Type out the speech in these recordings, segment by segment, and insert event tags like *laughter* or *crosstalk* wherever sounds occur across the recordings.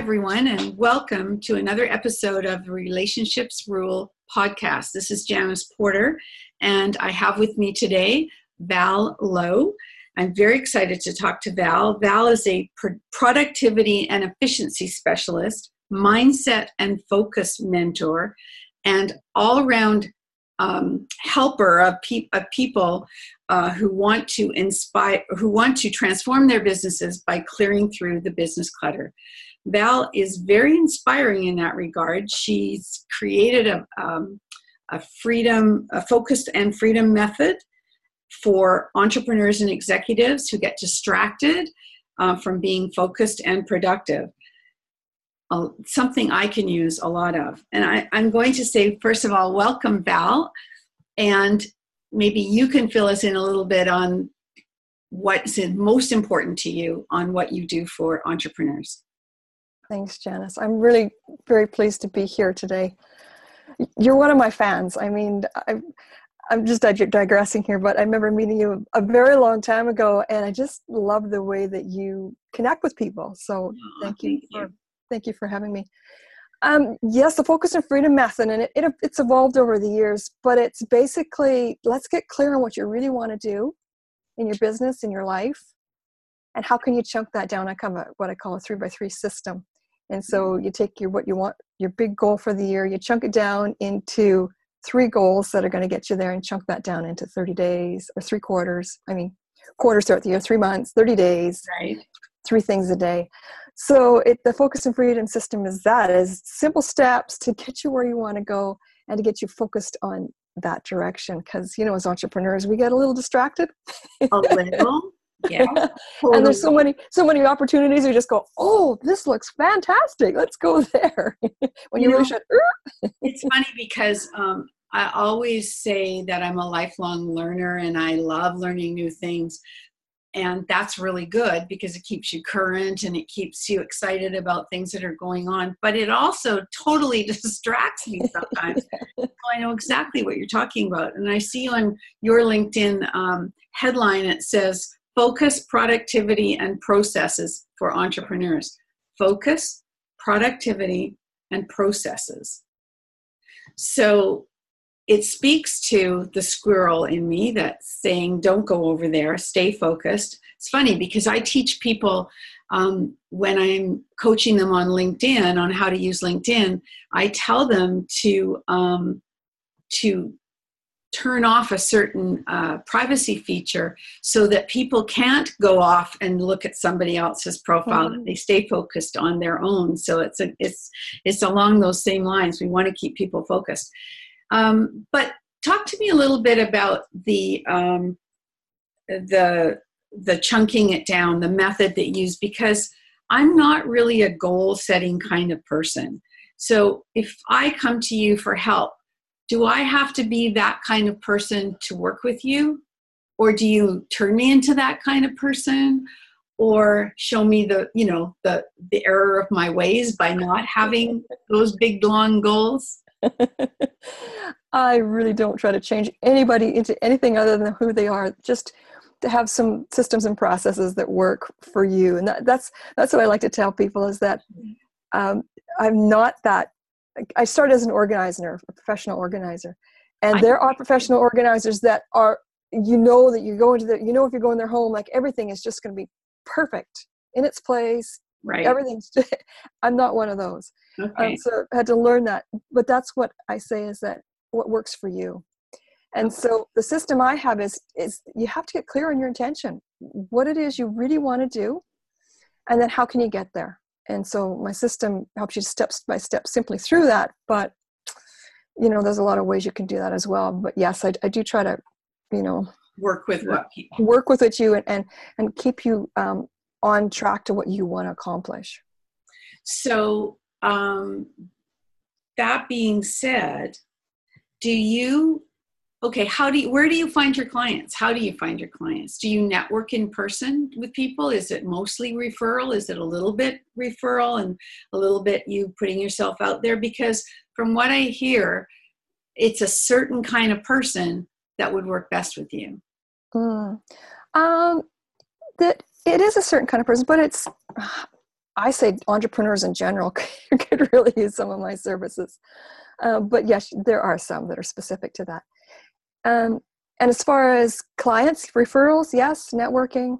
Everyone, and welcome to another episode of the Relationships Rule podcast. This is Janice Porter, and I have with me today Val Lowe. I'm very excited to talk to Val. Val is a productivity and efficiency specialist, mindset and focus mentor, and all around um, helper of, pe- of people uh, who want to inspire, who want to transform their businesses by clearing through the business clutter. Val is very inspiring in that regard. She's created a, um, a freedom, a focused and freedom method for entrepreneurs and executives who get distracted uh, from being focused and productive. Uh, something I can use a lot of. And I, I'm going to say, first of all, welcome, Val. And maybe you can fill us in a little bit on what's most important to you on what you do for entrepreneurs. Thanks, Janice. I'm really very pleased to be here today. You're one of my fans. I mean, I, I'm just digressing here, but I remember meeting you a very long time ago, and I just love the way that you connect with people. So thank you for thank you for having me. Um, yes, the focus and freedom method, and it, it, it's evolved over the years, but it's basically let's get clear on what you really want to do in your business, in your life, and how can you chunk that down? I come a, what I call a three by three system, and so you take your what you want, your big goal for the year, you chunk it down into three goals that are going to get you there and chunk that down into 30 days or three quarters. I mean, quarters throughout the year, three months, 30 days, right. three things a day. So it, the focus and freedom system is that is simple steps to get you where you want to go and to get you focused on that direction. Because you know, as entrepreneurs, we get a little distracted. A little. *laughs* Yeah. Totally. *laughs* and there's so many so many opportunities you just go oh this looks fantastic. Let's go *laughs* there. When you, you really should it's funny because um, i always say that i'm a lifelong learner and i love learning new things and that's really good because it keeps you current and it keeps you excited about things that are going on but it also totally *laughs* distracts me sometimes. So i know exactly what you're talking about and i see on your linkedin um, headline it says focus, productivity, and processes for entrepreneurs. Focus, productivity, and processes. So it speaks to the squirrel in me that's saying, don't go over there, stay focused. It's funny because I teach people um, when I'm coaching them on LinkedIn on how to use LinkedIn, I tell them to um, to turn off a certain uh, privacy feature so that people can't go off and look at somebody else's profile. Mm-hmm. they stay focused on their own. So it's a, it's it's along those same lines. We want to keep people focused. Um, but talk to me a little bit about the um, the the chunking it down the method that you use because i'm not really a goal setting kind of person. So if i come to you for help do I have to be that kind of person to work with you? Or do you turn me into that kind of person? Or show me the, you know, the the error of my ways by not having those big long goals? *laughs* I really don't try to change anybody into anything other than who they are. Just to have some systems and processes that work for you, and that, that's that's what I like to tell people is that um, I'm not that I started as an organizer, a professional organizer, and I there are professional organizers that are you know that you go into the you know if you're going their home like everything is just going to be perfect in its place. Right. Everything's *laughs* i'm not one of those. Um, okay. Um, so i had to learn that but that's what i say is that what works for you. And so the system i have is is you have to get clear on your intention what it is you really want to do and then how can you get there and so my system helps you step by step simply through that but you know there's a lot of ways you can do that as well but yes i, I do try to you know work with what people work with it you and and, and keep you um, on track to what you want to accomplish. So, um, that being said, do you okay how do you where do you find your clients? How do you find your clients? Do you network in person with people? Is it mostly referral? Is it a little bit referral and a little bit you putting yourself out there? Because from what i hear it's a certain kind of person that would work best with you. Mm. um, that it is a certain kind of person but it's i say entrepreneurs in general *laughs* could really use some of my services. Uh, but yes there are some that are specific to that um, and as far as clients, referrals, yes, networking.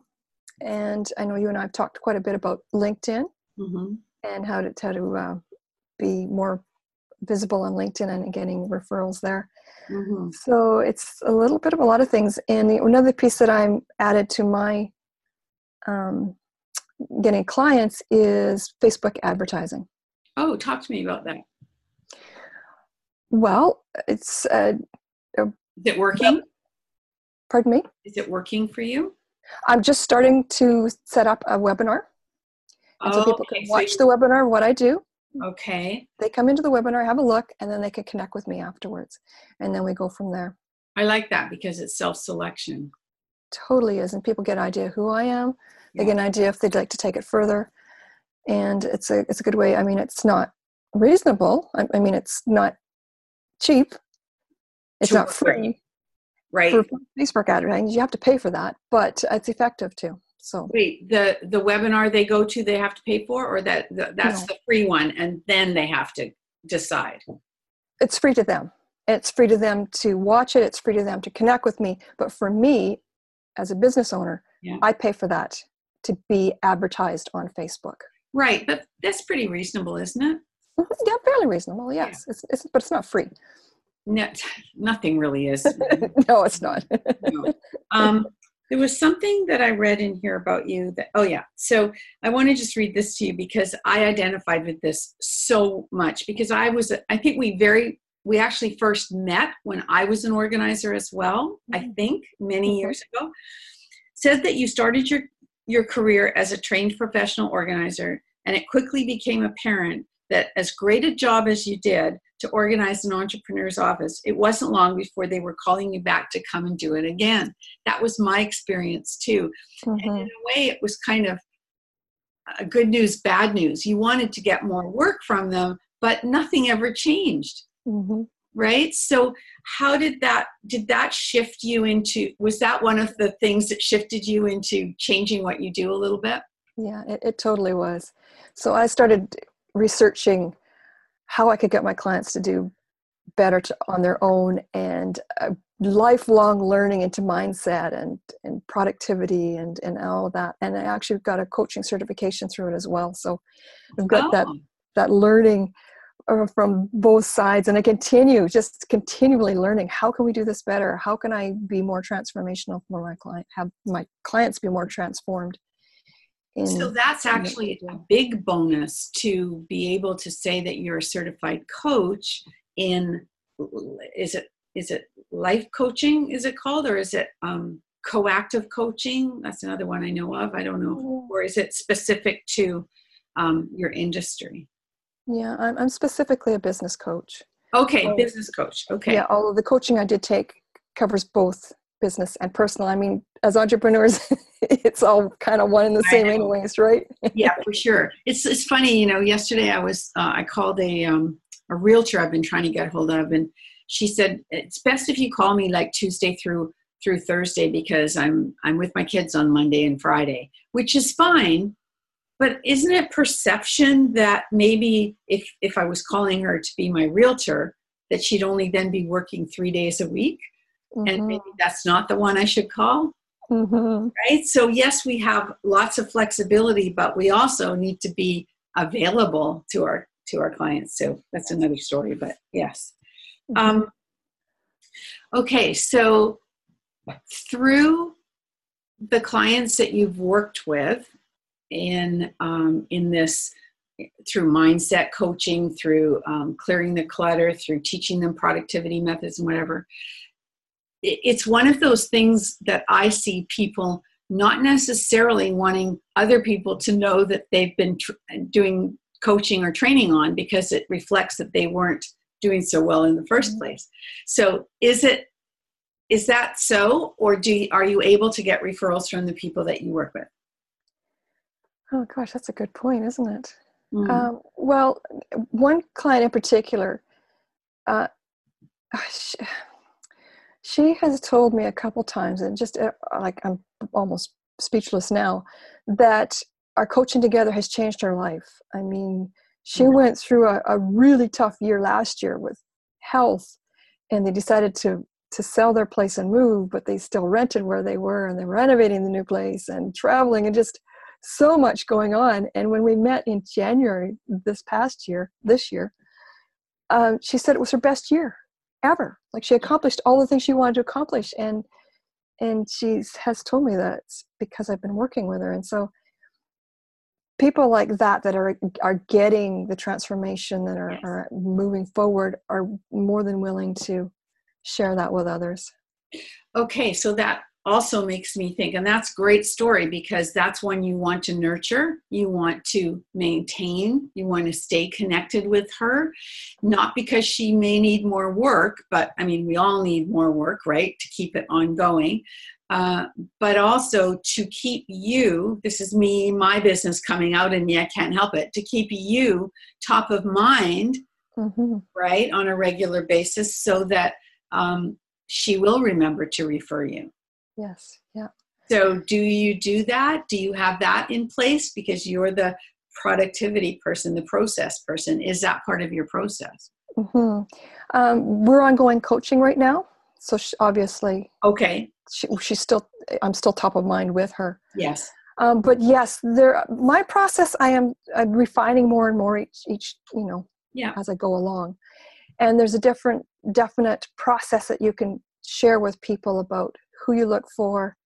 And I know you and I have talked quite a bit about LinkedIn mm-hmm. and how to, how to uh, be more visible on LinkedIn and getting referrals there. Mm-hmm. So it's a little bit of a lot of things. And the, another piece that I'm added to my um, getting clients is Facebook advertising. Oh, talk to me about that. Well, it's uh, is it working? Pardon me? Is it working for you? I'm just starting to set up a webinar. And oh, so people okay. can watch so the webinar, what I do. Okay. They come into the webinar, have a look, and then they can connect with me afterwards. And then we go from there. I like that because it's self selection. Totally is. And people get an idea who I am. They get an idea if they'd like to take it further. And it's a it's a good way. I mean, it's not reasonable. I, I mean, it's not cheap, it's not free. Right. For Facebook advertising, you have to pay for that, but it's effective too. So wait, the the webinar they go to, they have to pay for, or that the, that's no. the free one, and then they have to decide. It's free to them. It's free to them to watch it. It's free to them to connect with me. But for me, as a business owner, yeah. I pay for that to be advertised on Facebook. Right, but that's pretty reasonable, isn't it? Mm-hmm. Yeah, fairly reasonable. Yes, yeah. it's, it's but it's not free no, *laughs* nothing really is. *laughs* no, it's not. no. Um, there was something that I read in here about you that, oh, yeah. So I want to just read this to you because I identified with this so much because I was, I think we very, we actually first met when I was an organizer as well, I mm-hmm. think many mm-hmm. years ago. Said that you started your, your career as a trained professional organizer and it quickly became apparent that as great a job as you did, to organize an entrepreneur's office, it wasn't long before they were calling you back to come and do it again. That was my experience too. Mm-hmm. And in a way, it was kind of a good news, bad news. You wanted to get more work from them, but nothing ever changed. Mm-hmm. Right? So, how did that did that shift you into? Was that one of the things that shifted you into changing what you do a little bit? Yeah, it, it totally was. So I started researching how I could get my clients to do better to, on their own and uh, lifelong learning into mindset and, and productivity and, and all of that. And I actually got a coaching certification through it as well. So I've got oh. that, that learning uh, from both sides and I continue just continually learning how can we do this better? How can I be more transformational for my client, have my clients be more transformed? In, so that's actually a big bonus to be able to say that you're a certified coach in is it is it life coaching is it called? Or is it um, coactive coaching? That's another one i know of. I don't know mm-hmm. or is it specific to um, your industry? Yeah I'm, I'm specifically a business coach. Okay business coach. Okay. Yeah all of the coaching i did take covers both business and personal. I mean, as entrepreneurs, *laughs* it's all kind of one and the same, anyways, right? *laughs* yeah, for sure. It's it's funny, you know. Yesterday, I was uh, I called a um, a realtor I've been trying to get hold of, and she said it's best if you call me like Tuesday through through Thursday because I'm I'm with my kids on Monday and Friday, which is fine. But isn't it perception that maybe if if I was calling her to be my realtor, that she'd only then be working three days a week? mm-hmm. and maybe that's not the one I should call. Mm-hmm. Right? So, yes, we have lots of flexibility, but we also need to be available to our to our clients. So that's another story, but yes. Mm-hmm. Um, okay, so through the clients that you've worked with in um, in this through mindset coaching, through um, clearing the clutter, through teaching them productivity methods and whatever, it's one of those things that I see people not necessarily wanting other people to know that they've been tr- doing coaching or training on because it reflects that they weren't doing so well in the first mm-hmm. place. So is it is that so or do you, are you able to get referrals from the people that you work with? Oh gosh, that's a good point, isn't it? Mm. Um, well, one client in particular, uh, she, she, has told me a couple times, and just uh, like I'm almost speechless now, that our coaching together has changed her life. I mean, she went through a, a really tough year last year with health, and they decided to to sell their place and move, but they still rented where they were, and they're renovating the new place and traveling and just so much going on. And when we met in January this past year, this year, um, she said it was her best year ever. Like she accomplished all the things she wanted to accomplish, and and she has told me that it's because I've been working with her. And so people like that that are are getting the transformation and are, are moving forward are more than willing to share that with others. Okay, so that also makes me think and that's great story because that's one you want to nurture you want to maintain you want to stay connected with her not because she may need more work but i mean we all need more work right to keep it ongoing uh, but also to keep you this is me my business coming out and me i can't help it to keep you top of mind mm-hmm. right on a regular basis so that um, she will remember to refer you Yes. Yeah. So, do you do that? Do you have that in place because you're the productivity person, the process person? Is that part of your process? Mm-hmm. Um, we're ongoing coaching right now, so she, obviously, okay, she, she's still. I'm still top of mind with her. Yes. Um, but yes, there. My process, I am I'm refining more and more each each you know yeah. as I go along, and there's a different definite process that you can share with people about who you look for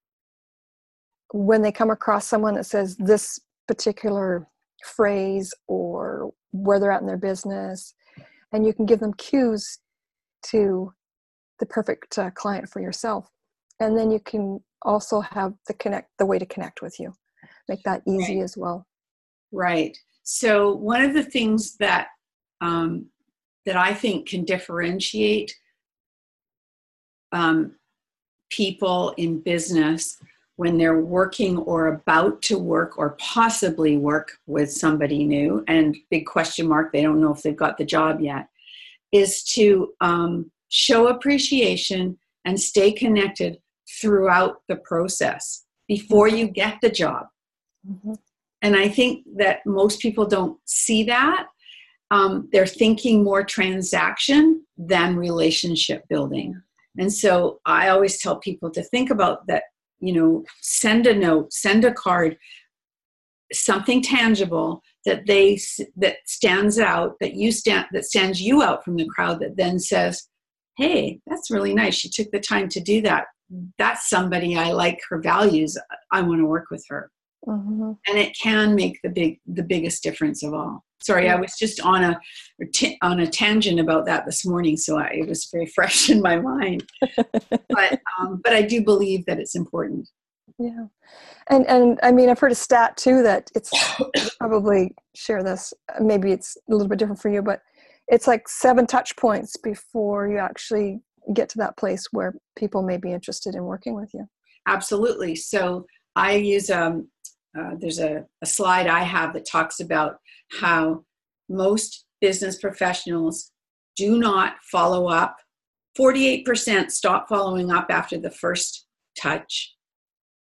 when they come across someone that says this particular phrase or where they're at in their business and you can give them cues to the perfect uh, client for yourself. And then you can also have the connect the way to connect with you. Make that easy right. as well. Right. So one of the things that um, that i think can differentiate um, people in business when they're working or about to work or possibly work with somebody new and big question mark they don't know if they've got the job yet is to um, show appreciation and stay connected throughout the process before you get the job. Mm-hmm. and i think that most people don't see that. Um, they're thinking more transaction than relationship building and so I always tell people to think about that, you know, send a note, send a card, something tangible that they that stands out that you stand that stands you out from the crowd that then says, "Hey, that's really nice. She took the time to do that. That's somebody I like her values. I want to work with her." Mm-hmm. And it can make the big the biggest difference of all sorry i was just on a on a tangent about that this morning so I, it was very *laughs* fresh in my mind. But *laughs* um, but i do believe that it's important. Yeah. And and i mean i've heard a stat too that it's probably share this maybe it's a little bit different for you but it's like seven touch points before you actually get to that place where people may be interested in working with you. Absolutely. So i use um, uh, there's a, a slide I have that talks about how most business professionals do not follow up. 48% stop following up after the first touch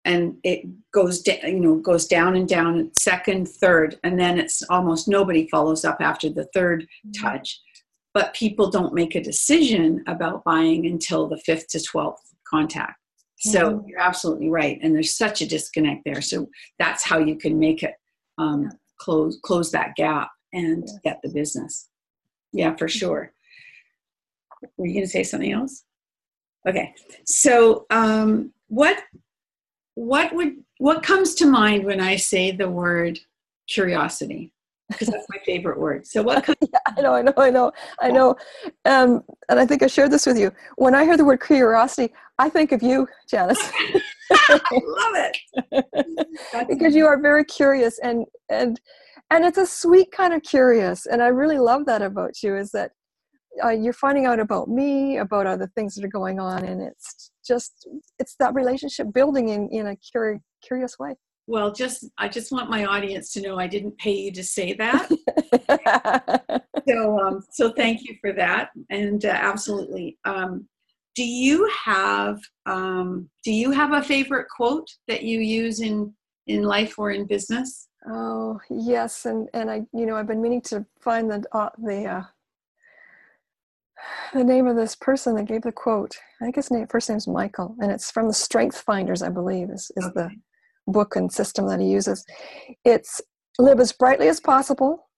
and it goes down you know goes down and down second third and then it's almost nobody follows up after the 3rd mm-hmm. touch but people don't make a decision about buying until the fifth to 12th contact so you're absolutely right, and there's such a disconnect there. So that's how you can make it um, close close that gap and get the business. Yeah, for sure. Were you going to say something else? Okay. So um, what what would what comes to mind when I say the word curiosity? because that's my favorite word. So what? *laughs* Comes- yeah, I know, I know, I know, I know. Um, and I think I shared this with you. When I hear the word curiosity, I think of you, Janice. I *laughs* love it. *laughs* because you are very curious and and and it's a sweet kind of curious and i really love that about you is that uh, you're finding out about me about other things that are going on and it's just it's that relationship building in in a curi- curious way well just i just want my audience to know i didn't pay you to say that *laughs* so um so thank you for that and uh, absolutely um do you have um do you have a favorite quote that you use in in life or in business oh yes and and i you know i've been meaning to find the uh, the uh, the name of this person that gave the quote. I think his name first name's Michael, and it's from the Strength Finders, I believe, is, is okay. the book and system that he uses. It's live as brightly as possible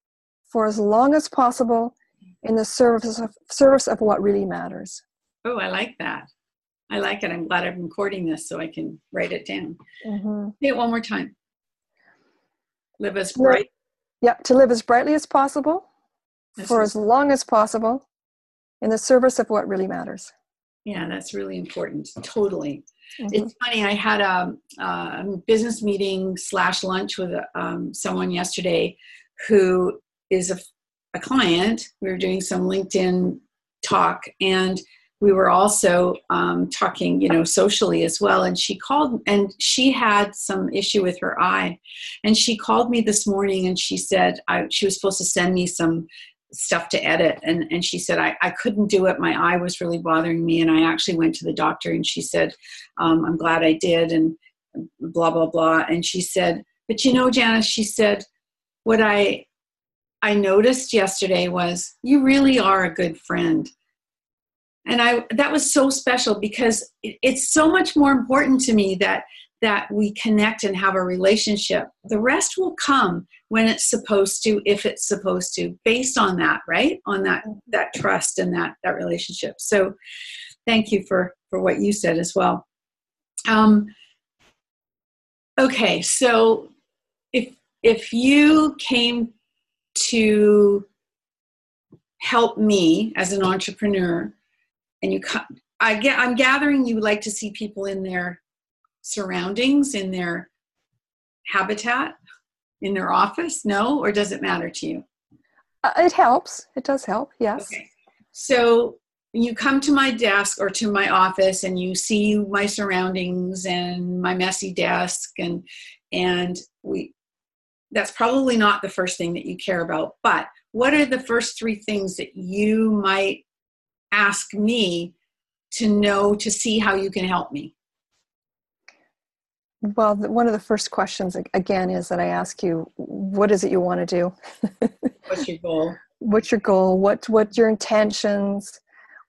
for as long as possible in the service of service of what really matters. Oh, I like that. I like it. I'm glad I'm recording this so I can write it down. Mm-hmm. Say it one more time. Live as bright. Yep, to live as brightly as possible for as long as possible in the service of what really matters. Yeah, that's really important. Totally. Mm-hmm. It's funny. I had a, a, business meeting slash lunch with um, someone yesterday who is a, a client. We were doing some LinkedIn talk, and we were also um, talking, you know, socially as well. And she called, and she had some issue with her eye, and she called me this morning, and she said I, she was supposed to send me some stuff to edit and and she said I, I couldn't do it. My eye was really bothering me and i actually went to the doctor and she said um, i'm glad i did and blah blah blah. And she said but you know janice she said what i i noticed yesterday was you really are a good friend and i that was so special because it, it's so much more important to me that that we connect and have a relationship. The rest will come when it's supposed to, if it's supposed to, based on that, right? On that that trust and that that relationship. So, thank you for for what you said as well. Um, okay, so if if you came to help me as an entrepreneur, and you, I get, I'm gathering you like to see people in their surroundings, in their habitat, in their office? No, or does it matter to you? Uh, it helps. It does help. Yes. Okay. So you come to my desk or to my office and you see my surroundings and my messy desk and and we that's probably not the first thing that you care about but what are the first three things that you might ask me to know to see how you can help me well, one of the first questions again is that I ask you, what is it you want to do? *laughs* What's your goal? What's your goal? What what your intentions?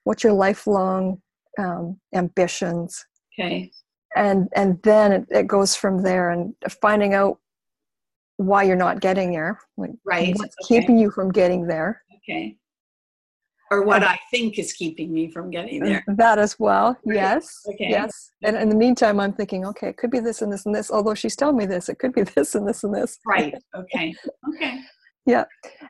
What's your lifelong um, ambitions? Okay. And and then it, it goes from there and finding out why you're not getting there. Like right. What's okay. keeping you from getting there? Okay or what I think is keeping me from getting there. That as well. Right. Yes. Okay. Yes. And in the meantime, I'm thinking, okay, it could be this and this and this. Although she's telling me this, it could be *laughs* this and this and this. Right. Okay. Okay. yeah.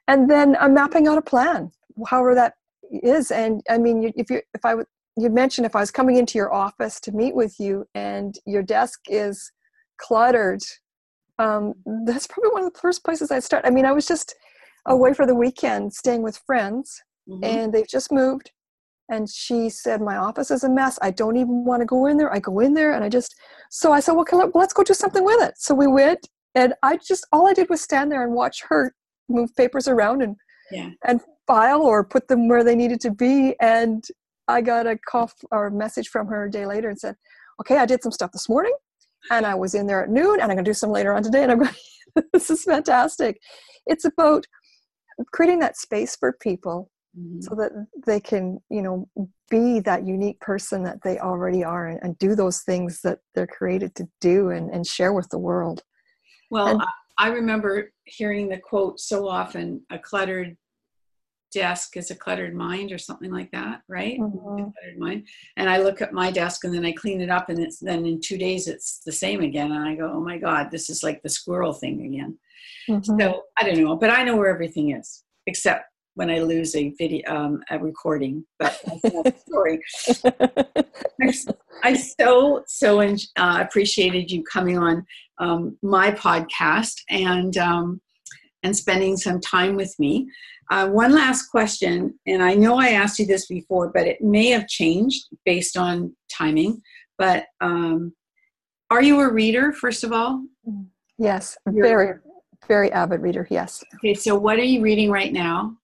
And then I'm mapping out a plan, however that is. And I mean, if you, if I would, you mentioned if I was coming into your office to meet with you and your desk is cluttered, um, that's probably one of the first places I'd start. I mean, I was just away for the weekend staying with friends mm-hmm. and they've just moved and she said my office is a mess i don't even want to go in there i go in there and i just so i said well can, let's go do something with it so we went and i just all i did was stand there and watch her move papers around and yeah. and file or put them where they needed to be and i got a call or a message from her a day later and said okay i did some stuff this morning and i was in there at noon and i'm going to do some later on today and i'm going *laughs* this is fantastic it's about creating that space for people mm-hmm. so that they can you know be that unique person that they already are and, and do those things that they're created to do and, and share with the world well and, i remember hearing the quote so often a cluttered desk is a cluttered mind or something like that right mm-hmm. cluttered mind and i look at my desk and then i clean it up and it's then in two days it's the same again and i go oh my god this is like the squirrel thing again mm-hmm. so i don't know but i know where everything is except when I lose a video, um, a recording. But *laughs* story. I so so uh, appreciated you coming on um, my podcast and um, and spending some time with me. Uh, one last question, and I know I asked you this before, but it may have changed based on timing. But um, are you a reader, first of all? Yes, You're, very, very avid reader. Yes. Okay, so what are you reading right now?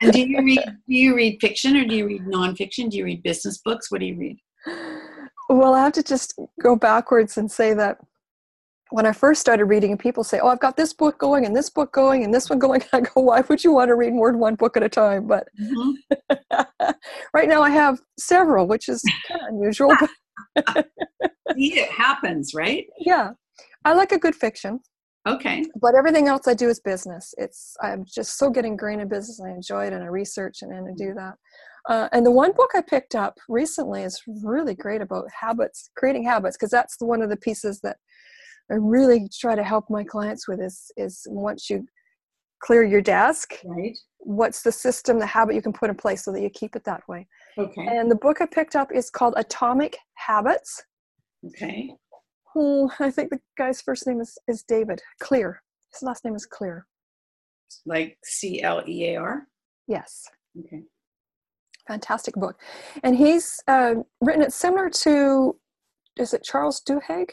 And do you read do you read fiction or do you read nonfiction? Do you read business books? What do you read? Well, I have to just go backwards and say that when I first started reading, people say, "Oh, I've got this book going and this book going and this one going." *laughs* I go, "Why would you want to read more than one book at a time?" But mm-hmm. *laughs* right now, I have several, which is kind of unusual. *laughs* See, it happens, right? Yeah, I like a good fiction. Okay. But everything else I do is business. It's I'm just so getting ingrained in business. I enjoy it and I research and, and I do that. Uh, and the one book I picked up recently is really great about habits, creating habits, because that's one of the pieces that I really try to help my clients with is is once you clear your desk, right? What's the system, the habit you can put in place so that you keep it that way. Okay. And the book I picked up is called Atomic Habits. Okay. I think the guy's first name is, is David Clear. His last name is Clear. Like C L E A R? Yes. Okay. Fantastic book. And he's uh, written it similar to, is it Charles Duhigg?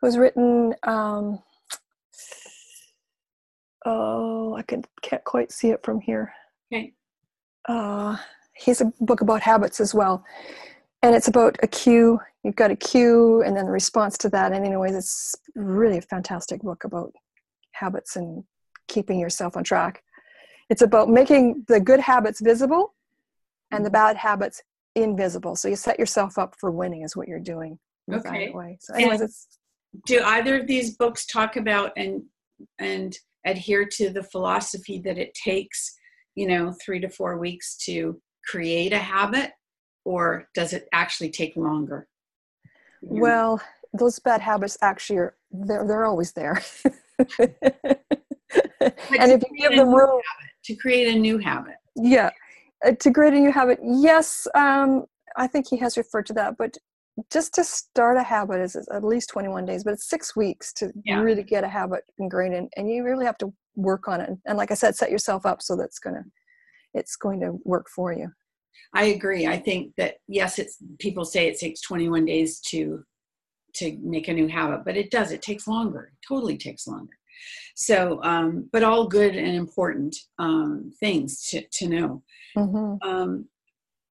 Who's written, um, oh, I can, can't quite see it from here. Okay. Uh, he's a book about habits as well and it's about a cue. You've got a cue and then the response to that. And anyways it's really a fantastic book about habits and keeping yourself on track. It's about making the good habits visible and the bad habits invisible. So you set yourself up for winning is what you're doing okay. way. so anyways and it's do either of these books talk about and and adhere to the philosophy that it takes you know three to four weeks to create a habit or does it actually take longer? Well, those bad habits actually are they're they're always there. *laughs* and if you give them room habit, to create a new habit. Yeah. Uh, to create a new habit, yes, um, I think he has referred to that, but just to start a habit is, is at least 21 days, but it's six weeks to yeah. really get a habit ingrained in, and you really have to work on it. And like I said, set yourself up so that's gonna it's going to work for you. I agree. I think that yes, it's people say it takes 21 days to to make a new habit, but it does. It takes longer. It totally takes longer. So, um, but all good and important um, things to to know. Mm-hmm. Um,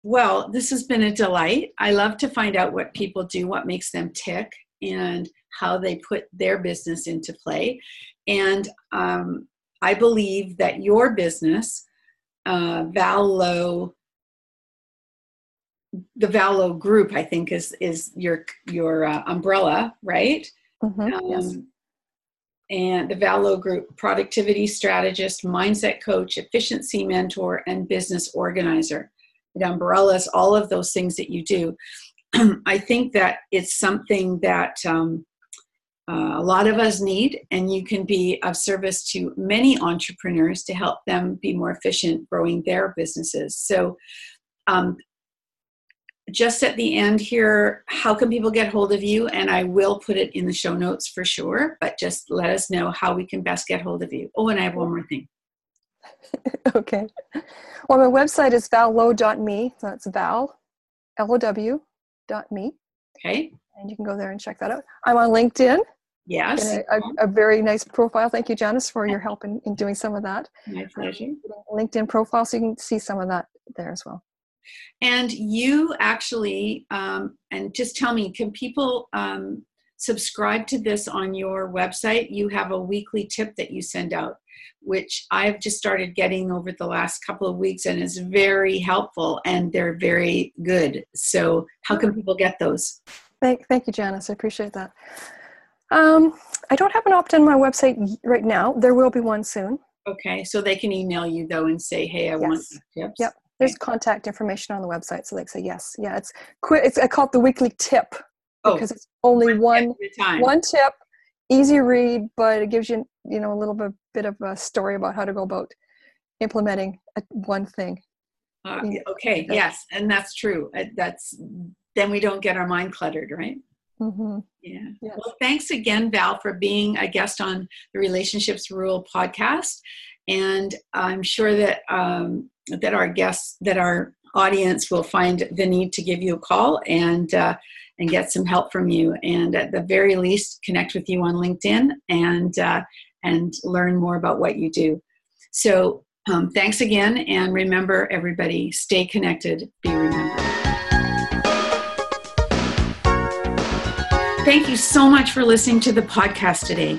well, this has been a delight. I love to find out what people do, what makes them tick, and how they put their business into play. And um, I believe that your business, uh, Valo the Valo group, I think, is is your your uh, umbrella, right? Mm-hmm, um, yes. And the Valo group, productivity strategist, mindset coach, efficiency mentor, and business organizer. It umbrellas all of those things that you do. *clears throat* I think that it's something that um, uh, a lot of us need, and you can be of service to many entrepreneurs to help them be more efficient growing their businesses. So, um, just at the end here, how can people get hold of you? And I will put it in the show notes for sure, but just let us know how we can best get hold of you. Oh, and I have one more thing. *laughs* okay. Well, my website is vallow.me. So that's val, L-O-W dot me. Okay. And you can go there and check that out. I'm on LinkedIn. Yes. A, a, a, very nice profile. Thank you, Janice, for your help in, in doing some of that. My pleasure. LinkedIn profile, so you can see some of that there as well. And you actually, um, and just tell me, can people um, subscribe to this on your website? You have a weekly tip that you send out, which I've just started getting over the last couple of weeks and is very helpful and they're very good. So, how can people get those? Thank, thank you, Janice. I appreciate that. Um, I don't have an opt in on my website right now. There will be one soon. Okay, so they can email you though and say, "Hey, I yes. want tips." Yep, there's contact information on the website, so they say yes. Yeah, it's quick. It's I call it the weekly tip oh, because it's only one one tip, easy read, but it gives you you know a little bit bit of a story about how to go about implementing a, one thing. Uh, okay, yes, and that's true. Uh, that's then we don't get our mind cluttered, right? Mm-hmm. Yeah. Yes. Well, thanks again, Val, for being a guest on the Relationships Rule podcast. And I'm sure that um, that our guests, that our audience, will find the need to give you a call and uh, and get some help from you. And at the very least, connect with you on LinkedIn and uh, and learn more about what you do. So um, thanks again, and remember, everybody, stay connected, be remembered. Thank you so much for listening to the podcast today.